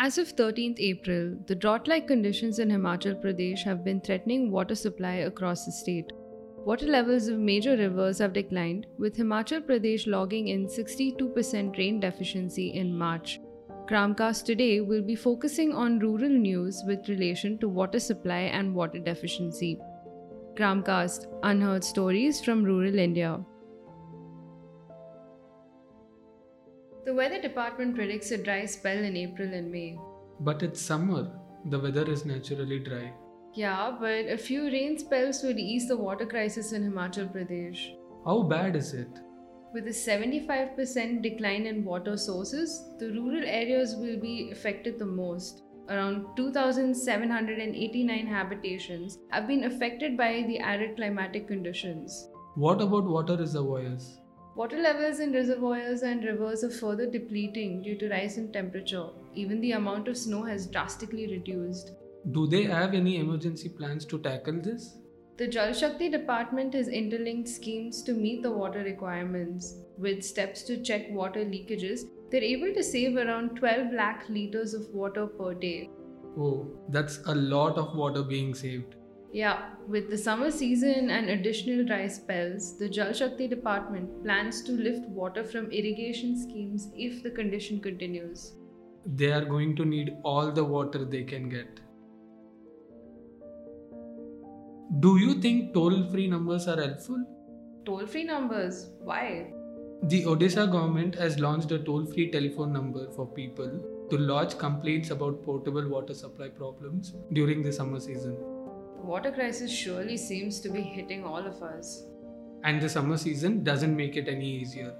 As of 13th April, the drought like conditions in Himachal Pradesh have been threatening water supply across the state. Water levels of major rivers have declined, with Himachal Pradesh logging in 62% rain deficiency in March. Gramcast today will be focusing on rural news with relation to water supply and water deficiency. Gramcast Unheard Stories from Rural India. The weather department predicts a dry spell in April and May. But it's summer. The weather is naturally dry. Yeah, but a few rain spells would ease the water crisis in Himachal Pradesh. How bad is it? With a 75% decline in water sources, the rural areas will be affected the most. Around 2,789 habitations have been affected by the arid climatic conditions. What about water reservoirs? Water levels in reservoirs and rivers are further depleting due to rise in temperature. Even the amount of snow has drastically reduced. Do they have any emergency plans to tackle this? The Jal Shakti department has interlinked schemes to meet the water requirements. With steps to check water leakages, they're able to save around 12 lakh liters of water per day. Oh, that's a lot of water being saved. Yeah, with the summer season and additional dry spells, the Jal Shakti department plans to lift water from irrigation schemes if the condition continues. They are going to need all the water they can get. Do you think toll free numbers are helpful? Toll free numbers? Why? The Odisha government has launched a toll free telephone number for people to lodge complaints about portable water supply problems during the summer season. Water crisis surely seems to be hitting all of us. And the summer season doesn't make it any easier.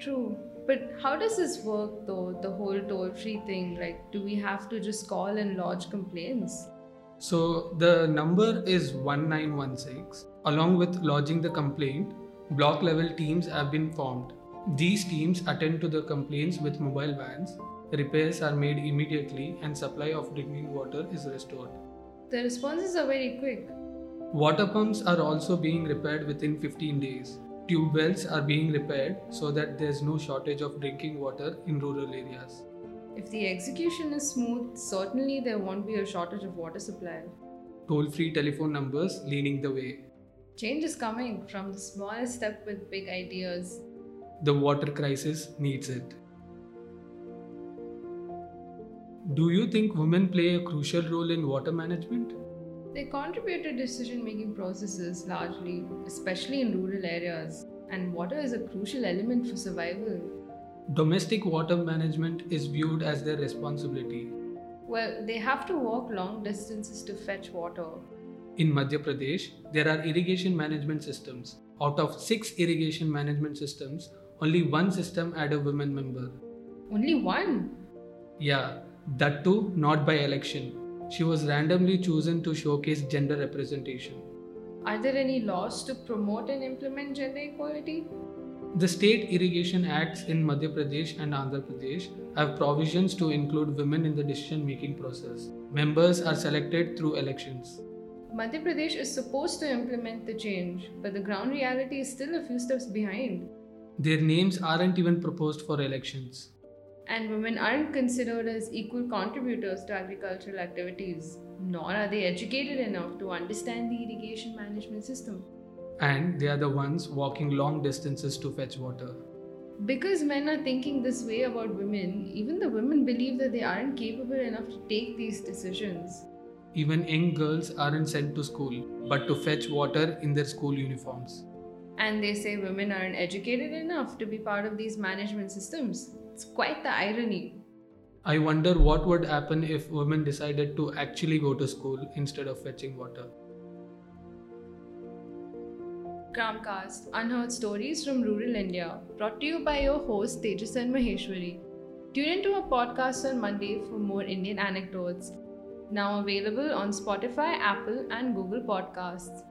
True. But how does this work though, the whole toll free thing? Like, do we have to just call and lodge complaints? So the number is 1916. Along with lodging the complaint, block level teams have been formed. These teams attend to the complaints with mobile vans. Repairs are made immediately and supply of drinking water is restored. The responses are very quick. Water pumps are also being repaired within 15 days. Tube wells are being repaired so that there's no shortage of drinking water in rural areas. If the execution is smooth, certainly there won't be a shortage of water supply. Toll free telephone numbers leading the way. Change is coming from the smallest step with big ideas. The water crisis needs it. Do you think women play a crucial role in water management? They contribute to decision making processes largely, especially in rural areas, and water is a crucial element for survival. Domestic water management is viewed as their responsibility. Well, they have to walk long distances to fetch water. In Madhya Pradesh, there are irrigation management systems. Out of six irrigation management systems, only one system had a women member. Only one? Yeah, that too not by election. She was randomly chosen to showcase gender representation. Are there any laws to promote and implement gender equality? The state irrigation acts in Madhya Pradesh and Andhra Pradesh have provisions to include women in the decision making process. Members are selected through elections. Madhya Pradesh is supposed to implement the change, but the ground reality is still a few steps behind. Their names aren't even proposed for elections. And women aren't considered as equal contributors to agricultural activities, nor are they educated enough to understand the irrigation management system. And they are the ones walking long distances to fetch water. Because men are thinking this way about women, even the women believe that they aren't capable enough to take these decisions. Even young girls aren't sent to school, but to fetch water in their school uniforms. And they say women aren't educated enough to be part of these management systems. It's quite the irony. I wonder what would happen if women decided to actually go to school instead of fetching water. Gramcast Unheard Stories from Rural India, brought to you by your host Tejas and Maheshwari. Tune into our podcast on Monday for more Indian anecdotes. Now available on Spotify, Apple, and Google Podcasts.